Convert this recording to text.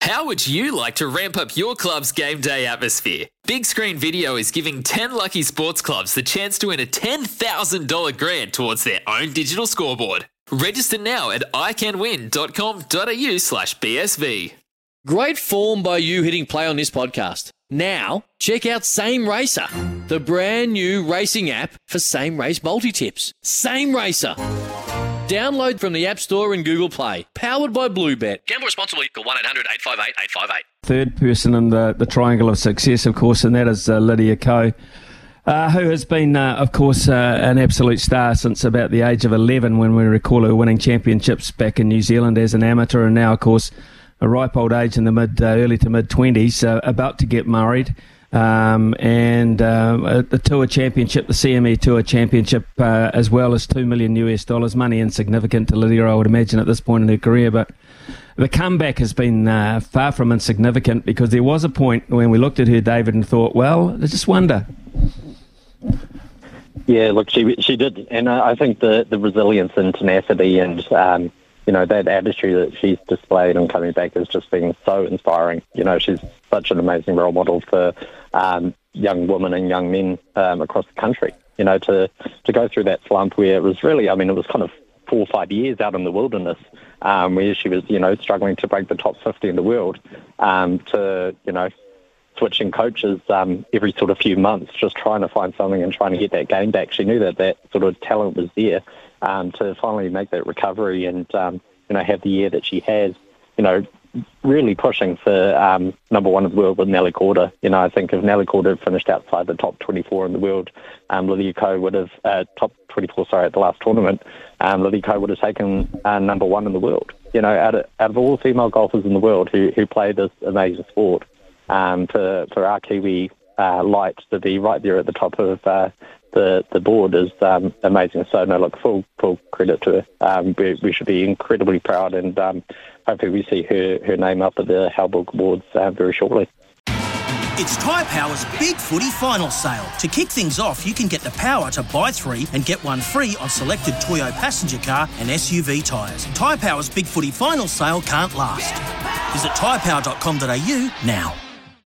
How would you like to ramp up your club's game day atmosphere? Big Screen Video is giving 10 lucky sports clubs the chance to win a $10,000 grant towards their own digital scoreboard. Register now at iCanWin.com.au slash BSV. Great form by you hitting play on this podcast. Now, check out Same Racer, the brand new racing app for same race multi tips. Same Racer. Download from the App Store and Google Play. Powered by Bluebet. Gamble responsibly. Call 1 800 858 858. Third person in the, the triangle of success, of course, and that is uh, Lydia Ko. Uh, who has been, uh, of course, uh, an absolute star since about the age of 11 when we recall her winning championships back in New Zealand as an amateur, and now, of course, a ripe old age in the mid, uh, early to mid 20s, uh, about to get married. Um, and uh, the Tour Championship, the CME Tour Championship, uh, as well as two million US dollars. Money insignificant to Lydia, I would imagine, at this point in her career, but the comeback has been uh, far from insignificant because there was a point when we looked at her, David, and thought, well, I just wonder. Yeah, look, she she did, and I think the the resilience and tenacity and um, you know, that attitude that she's displayed and coming back has just been so inspiring. You know, she's such an amazing role model for um, young women and young men um, across the country. You know, to to go through that slump where it was really, I mean, it was kind of four or five years out in the wilderness um, where she was, you know, struggling to break the top 50 in the world um, to, you know, switching coaches um, every sort of few months, just trying to find something and trying to get that game back. She knew that that sort of talent was there um, to finally make that recovery and, um, you know, have the year that she has. You know, really pushing for um, number one in the world with Nelly Korda. You know, I think if Nelly Korda had finished outside the top 24 in the world, um, Lydia Ko would have, uh, top 24, sorry, at the last tournament, um, Lydia Ko would have taken uh, number one in the world. You know, out of, out of all female golfers in the world who, who play this amazing sport, um, for, for our Kiwi uh, light to be right there at the top of uh, the the board is um, amazing. So no, look, full full credit to her. Um, we, we should be incredibly proud, and um, hopefully we see her her name up at the Halberg Awards uh, very shortly. It's Tyre Power's Big Footy Final Sale. To kick things off, you can get the power to buy three and get one free on selected Toyo passenger car and SUV tyres. Tyre Power's Big Footy Final Sale can't last. Visit tyrepower.com.au now.